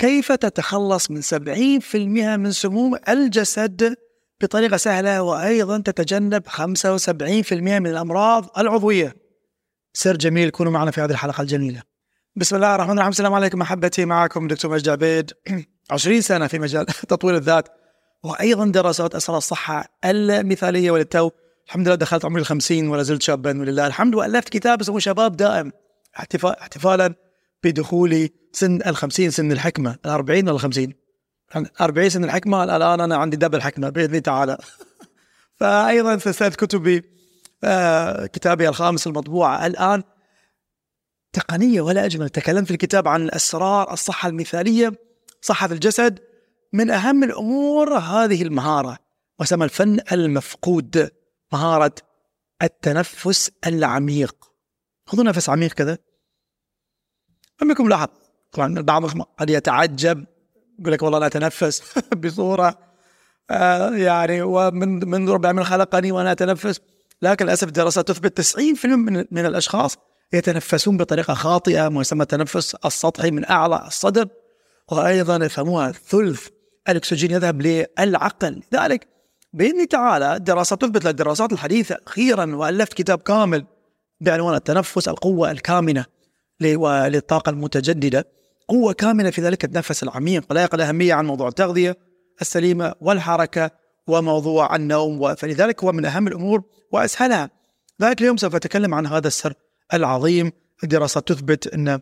كيف تتخلص من 70% من سموم الجسد بطريقة سهلة وأيضا تتجنب 75% من الأمراض العضوية. سر جميل كونوا معنا في هذه الحلقة الجميلة. بسم الله الرحمن الرحيم. السلام عليكم محبتي معكم دكتور مجد عبيد. 20 سنة في مجال تطوير الذات وأيضا دراسات أسرار الصحة المثالية وللتو. الحمد لله دخلت عمري الخمسين ولا زلت شابا ولله الحمد وألفت كتاب أسمه شباب دائم احتفالا بدخولي سن الخمسين سن الحكمة. الأربعين ولا الخمسين يعني 40 سنة الحكمة الآن أنا عندي دبل حكمة بإذن الله تعالى. فأيضا سلسلة كتبي آه كتابي الخامس المطبوع الآن تقنية ولا أجمل تكلمت في الكتاب عن أسرار الصحة المثالية صحة الجسد من أهم الأمور هذه المهارة وسمى الفن المفقود مهارة التنفس العميق. خذوا نفس عميق كذا. أمكم لاحظ طبعا البعض قد يتعجب يقول لك والله أنا أتنفس بصورة. آه يعني ومن منذ ربع من خلقني وأنا أتنفس. لكن للأسف الدراسات تثبت 90% من, من الأشخاص يتنفسون بطريقة خاطئة ما يسمى التنفس السطحي من أعلى الصدر. وأيضا يفهموها ثلث الأكسجين يذهب للعقل. لذلك بإذن تعالى الدراسات تثبت الدراسات الحديثه أخيرا وألفت كتاب كامل بعنوان التنفس القوة الكامنة للطاقه المتجددة. قوة كاملة في ذلك النفس العميق ولا يقل أهمية عن موضوع التغذية السليمة والحركة وموضوع النوم فلذلك هو من أهم الأمور وأسهلها. ذلك اليوم سوف أتكلم عن هذا السر العظيم الدراسات تثبت أن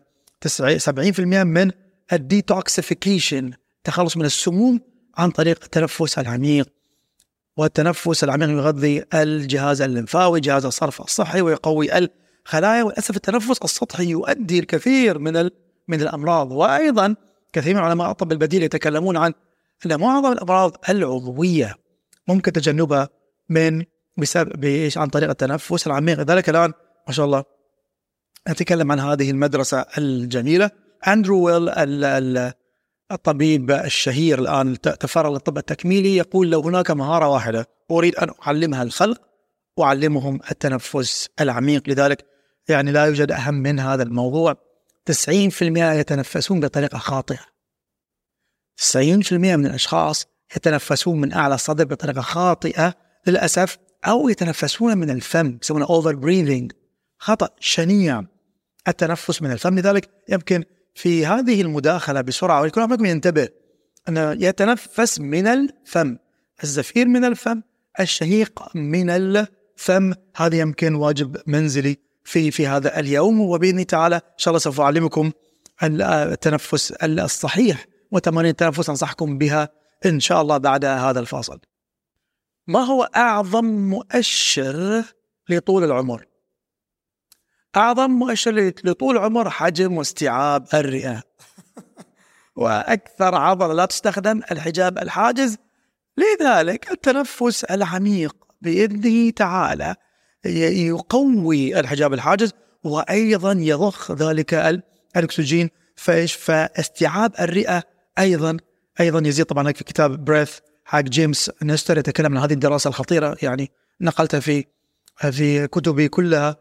70% من الديتوكسيفيكيشن تخلص من السموم عن طريق التنفس العميق. والتنفس العميق يغذي الجهاز الليمفاوي جهاز الصرف الصحي ويقوي الخلايا. وللأسف التنفس السطحي يؤدي الكثير من من الأمراض. وأيضا كثير من علماء الطب البديل يتكلمون عن إن معظم الأمراض العضوية ممكن تجنبها من بسبب بإيش؟ عن طريق التنفس العميق. لذلك الآن ما شاء الله نتكلم عن هذه المدرسة الجميلة. أندرو ويل الطبيب الشهير الآن تفرغ للطب التكميلي يقول لو هناك مهارة واحدة أريد أن أعلمها الخلق أعلمهم التنفس العميق. لذلك يعني لا يوجد أهم من هذا الموضوع. 90% يتنفسون بطريقة خاطئة. 90% من الأشخاص يتنفسون من أعلى الصدر بطريقة خاطئة للأسف أو يتنفسون من الفم يسمونه أوفر بريذنج خطأ شنيع. التنفس من الفم لذلك يمكن في هذه المداخلة بسرعة ويكون منكم ينتبه أنه يتنفس من الفم الزفير من الفم الشهيق من الفم هذا يمكن واجب منزلي. في في هذا اليوم وبإذن تعالى إن شاء الله سوف أعلمكم التنفس الصحيح وتمارين التنفس أنصحكم بها إن شاء الله بعد هذا الفاصل. ما هو أعظم مؤشر لطول العمر؟ أعظم مؤشر لطول العمر حجم واستيعاب الرئة. وأكثر عضلة لا تستخدم الحجاب الحاجز لذلك التنفس العميق بإذنه تعالى يقوي الحجاب الحاجز وأيضا يضخ ذلك الأكسجين فايش؟ فاستيعاب الرئة أيضا. أيضا يزيد طبعا في كتاب بريث حق جيمس نستر يتكلم عن هذه الدراسة الخطيرة. يعني نقلتها في في كتبي كلها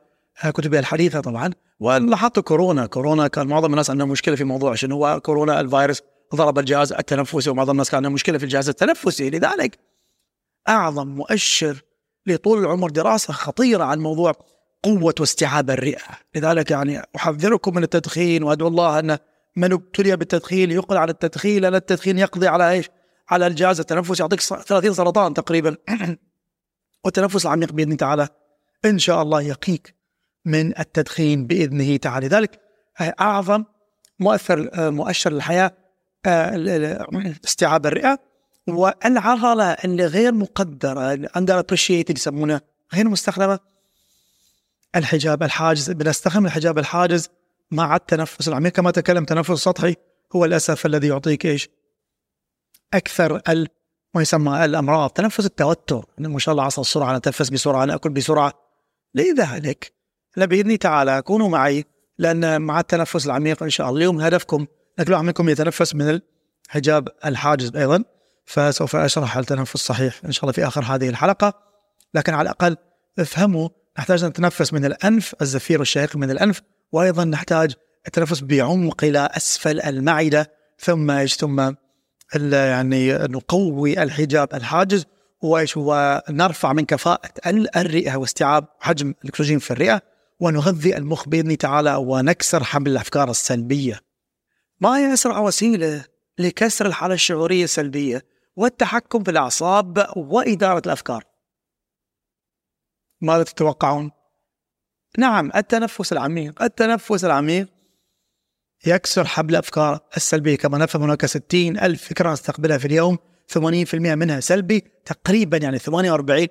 كتبي الحديثة طبعا. ولاحظت كورونا. كورونا كان معظم الناس عندهم مشكلة في موضوع شنو؟ هو كورونا الفيروس ضرب الجهاز التنفسي ومعظم الناس كان عندهم مشكلة في الجهاز التنفسي. لذلك أعظم مؤشر لطول العمر دراسة خطيرة عن موضوع قوة واستيعاب الرئة. لذلك يعني أحذركم من التدخين وأدعو الله أن من ابتلي بالتدخين يقل عن التدخين لأن التدخين يقضي على إيش؟ على الجهاز التنفسي يعطيك 30 سرطان تقريبا. والتنفس العميق بإذنه تعالى. إن شاء الله يقيك من التدخين بإذنه تعالى. لذلك أعظم مؤثر مؤشر للحياة استيعاب الرئة. والعضله اللي غير مقدرة under appreciated يسمونه غير مستخدمة. الحجاب الحاجز بنستخدم الحجاب الحاجز مع التنفس. العميق كما تكلم تنفس سطحي هو للاسف الذي يعطيك إيش؟ أكثر ال ما يسمى الأمراض. تنفس التوتر ما شاء الله عصى السرعة نتنفس بسرعة ناكل بسرعة. لذلك بإذن تعالى كونوا معي لأن مع التنفس العميق إن شاء الله اليوم هدفكم واحد منكم يتنفس من الحجاب الحاجز أيضا. فسوف أشرح التنفس الصحيح إن شاء الله في آخر هذه الحلقة. لكن على الأقل افهموا نحتاج نتنفس من الأنف الزفير والشهيق من الأنف وأيضا نحتاج التنفس بعمق إلى أسفل المعدة ثم إيش؟ ثم يعني نقوي الحجاب الحاجز وإيش؟ ونرفع من كفاءة الرئة واستيعاب حجم الأكسجين في الرئة ونغذي المخ بإذن تعالى ونكسر حبل الأفكار السلبية. ما هي أسرع وسيلة لكسر الحالة الشعورية السلبية؟ والتحكم في الأعصاب وإدارة الأفكار. ماذا تتوقعون؟ نعم التنفس العميق. التنفس العميق يكسر حبل الأفكار السلبية كما نفهم هناك 60 ألف فكرة نستقبلها في اليوم. 80% منها سلبي. تقريبا يعني 48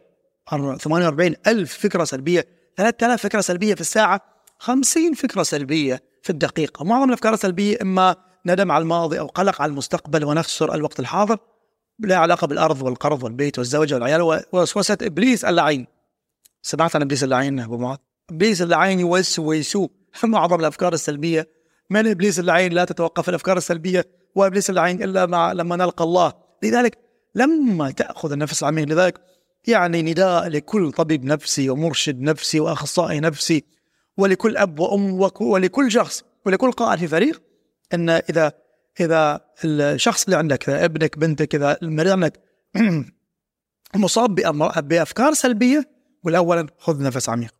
48 ألف فكرة سلبية. 3000 فكرة سلبية في الساعة. 50 فكرة سلبية في الدقيقة. معظم الأفكار السلبية إما ندم على الماضي أو قلق على المستقبل ونخسر الوقت الحاضر. لا علاقة بالأرض والقرض والبيت والزوجة والعيال ووسوسة إبليس اللعين. سمعت عن إبليس اللعين أبو معاذ؟ إبليس اللعين يوسوس معظم الأفكار السلبية. من إبليس اللعين لا تتوقف الأفكار السلبية وإبليس اللعين إلا مع لما نلقى الله. لذلك لما تأخذ النفس العميق لذلك يعني نداء لكل طبيب نفسي ومرشد نفسي وأخصائي نفسي ولكل أب وأم ولكل شخص ولكل قائد في فريق أن إذا إذا الشخص اللي عندك إذا ابنك بنتك إذا المريض عندك مصاب بأفكار سلبية والأولا خذ نفس عميق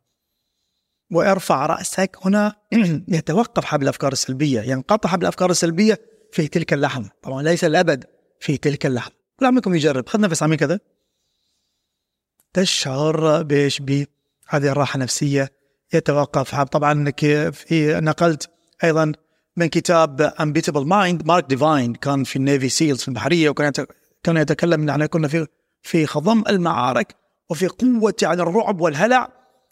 وارفع رأسك هنا يتوقف حبل الأفكار السلبية ينقطع حبل الأفكار السلبية في تلك اللحظة طبعا ليس الأبد في تلك اللحظة كل عمكم يجرب. خذ نفس عميق كذا تشعر بإيش بهذه الراحة النفسية يتوقف طبعا في نقلت أيضا من كتاب Unbeatable Mind مارك ديفاين كان في ال Navy SEALs في البحرية وكان كان يتكلم ان إحنا كنا في في خضم المعارك وفي قوة يعني الرعب والهلع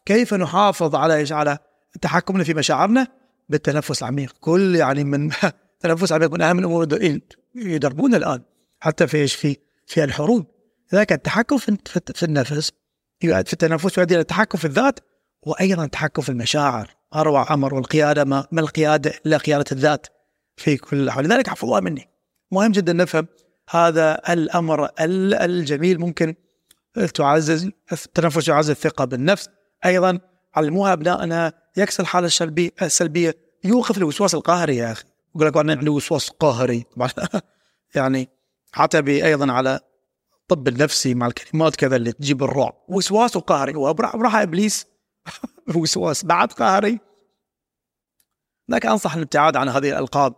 كيف نحافظ على إيش؟ على تحكمنا في مشاعرنا بالتنفس العميق. كل يعني من تنفس عميق من أهم الأمور يدربونا الآن حتى في إيش؟ في في الحروب. لذلك التحكم في, في النفس في التنفس يؤدي إلى التحكم في الذات وأيضا التحكم في المشاعر. أروع أمر والقيادة ما, ما القيادة إلا قيادة الذات في كل الأحوال. لذلك احفظوها مني. مهم جدا نفهم هذا الأمر الجميل ممكن تعزز التنفس يعزز الثقة بالنفس. أيضا علموها ابنائنا يكسر الحالة السلبيه السلبية. يوقف الوسواس القهري يا أخي. يقول لك أنا عندي وسواس قهري طبعا. يعني عتبي أيضا على الطب النفسي مع الكلمات كذا اللي تجيب الرعب. وسواس وقهري وراح إبليس. وسواس بعد قهري لكن أنصح الابتعاد عن هذه الألقاب.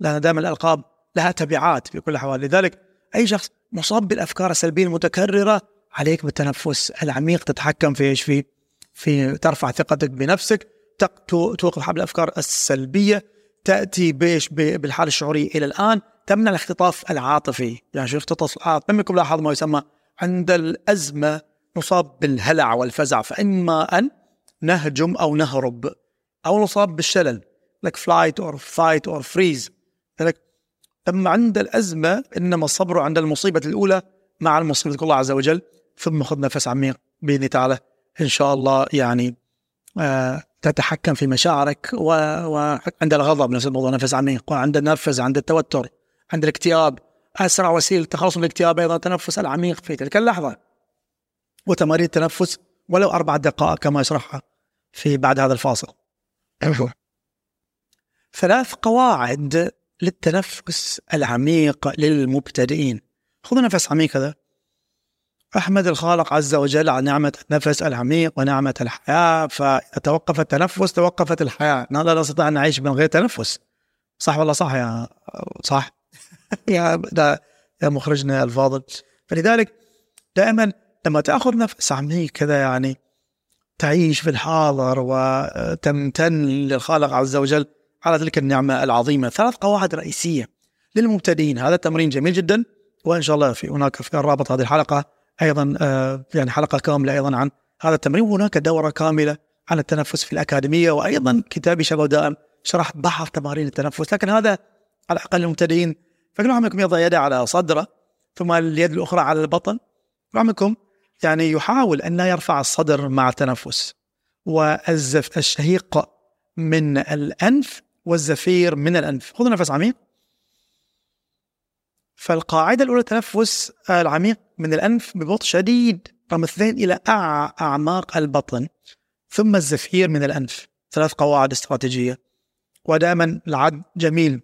لأن دائما الألقاب لها تبعات في كل الاحوال لذلك أي شخص مصاب بالأفكار السلبية المتكررة عليك بالتنفس. العميق تتحكم في إيش؟ في في ترفع ثقتك بنفسك. توقف حبل الأفكار السلبية. تأتي بإيش بالحاله الشعوريه إلى الآن. تمنع الاختطاف العاطفي. يعني شو اختطاف العاطفي يكن لاحظ ما يسمى عند الأزمة نصاب بالهلع والفزع. فإما أن نهجم أو نهرب أو نصاب بالشلل لك flight or fight or freeze لك أما عند الأزمة إنما الصبر عند المصيبة الأولى مع المصيبه الله عز وجل ثم خذ نفس عميق بإذن تعالى. إن شاء الله يعني آه تتحكم في مشاعرك وعند الغضب نفس الموضوع نفس عميق وعند النرفز عند التوتر عند الاكتئاب. أسرع وسيلة التخلص من الاكتئاب أيضا التنفس العميق في تلك اللحظة. وتمارين التنفس ولو أربع دقائق كما يشرحها في بعد هذا الفاصل. ثلاث قواعد للتنفس العميق للمبتدئين. خذوا نفس عميق هذا. أحمد الخالق عز وجل على نعمة النفس العميق ونعمة الحياة فإذا توقف التنفس توقفت الحياة. لا نستطيع أن نعيش من غير تنفس. صح ولا صح يا صح؟ يا يا مخرجنا الفاضل. فلذلك دائما لما تأخذ نفس عميق كذا يعني تعيش في الحاضر وتمتن للخالق عز وجل على تلك النعمة العظيمة. ثلاث قواعد رئيسية للمبتدئين. هذا التمرين جميل جدا وإن شاء الله في هناك في رابط هذه الحلقة أيضا آه، يعني حلقة كاملة أيضا عن هذا التمرين. وهناك دورة كاملة عن التنفس في الأكاديمية وأيضا كتابي شباب دائم شرح بعض تمارين التنفس. لكن هذا على الاقل المبتدئين فكل واحد منكم يضع يده على صدره ثم اليد الأخرى على البطن. كل واحد منكم يعني يحاول أن لا يرفع الصدر مع التنفس والزف الشهيق من الأنف والزفير من الأنف. خذوا نفس عميق. فالقاعدة الأولى التنفس العميق من الأنف ببطء شديد رقم اثنين إلى أعماق البطن ثم الزفير من الأنف. ثلاث قواعد استراتيجية. ودائما العد جميل.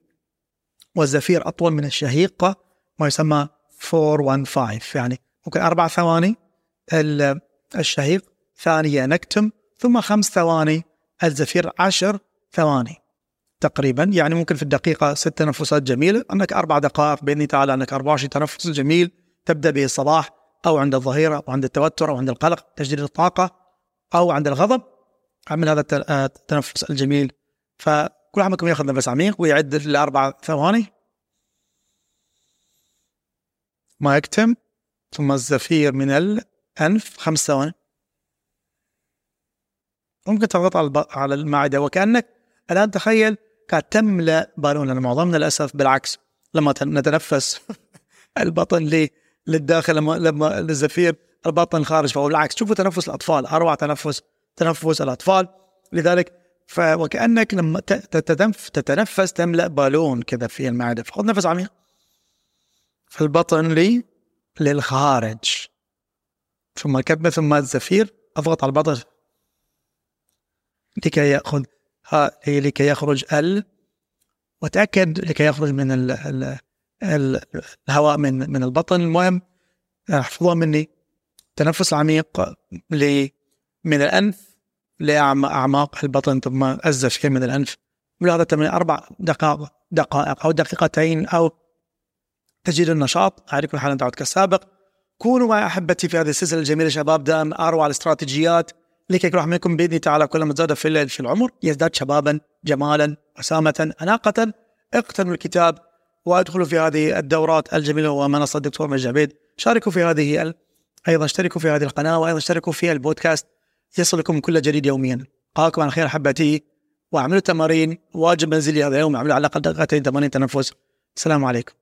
والزفير أطول من الشهيق ما يسمى 415 يعني ممكن أربع ثواني. الشهيق. ثانية نكتم. ثم خمس ثواني. الزفير عشر ثواني. تقريبا يعني ممكن في الدقيقة ست تنفسات جميلة عندك أربع دقائق بإذن تعالى عندك 24 تنفس جميل. تبدأ به الصباح أو عند الظهيرة أو عند التوتر أو عند القلق تجديد الطاقة أو عند الغضب. عمل هذا التنفس الجميل. فكل واحد منكم يأخذ نفس عميق ويعد لأربع ثواني. ما يكتم. ثم الزفير من الأنف خمس ثواني. ممكن تضغط على على المعدة. وكأنك الآن تخيل قاعد تملأ بالون. لأن معظمنا للأسف بالعكس لما نتنفس البطن لي للداخل لما لما الزفير البطن خارج. فهو بالعكس شوفوا تنفس الأطفال أروع تنفس تنفس الأطفال. لذلك وكأنك لما تتنفس تملأ بالون كذا في المعدة. فخذ نفس عميق. في البطن لي للخارج. ثم الكبة ثم الزفير أضغط على البطن لكي يأخذ لكي يخرج ال وتأكد لكي يخرج من ال ال ال الهواء من من البطن. المهم احفظوها مني. تنفس عميق من الأنف لأعماق البطن ثم الزفير من الأنف. ولهذا التمرين أربع دقائق دقائق أو دقيقتين أو تجديد النشاط. على كل حال أنت كالسابق كونوا معي أحبتي في هذه السلسلة الجميلة شباب دائما أروع الاستراتيجيات. لكي واحد منكم بإذن تعالى كلما زاد في في العمر يزداد شبابا جمالا وسامة أناقة. اقتنوا الكتاب وادخلوا في هذه الدورات الجميلة ومنصة الدكتور مجد عبيد. شاركوا في هذه أيضا اشتركوا في هذه القناة وأيضا اشتركوا في البودكاست. يصلكم كل جديد يوميا. قاكم على خير أحبتي وأعملوا تمارين واجب منزلي هذا اليوم أعملوا على الأقل دقيقتين تمارين تنفس. السلام عليكم.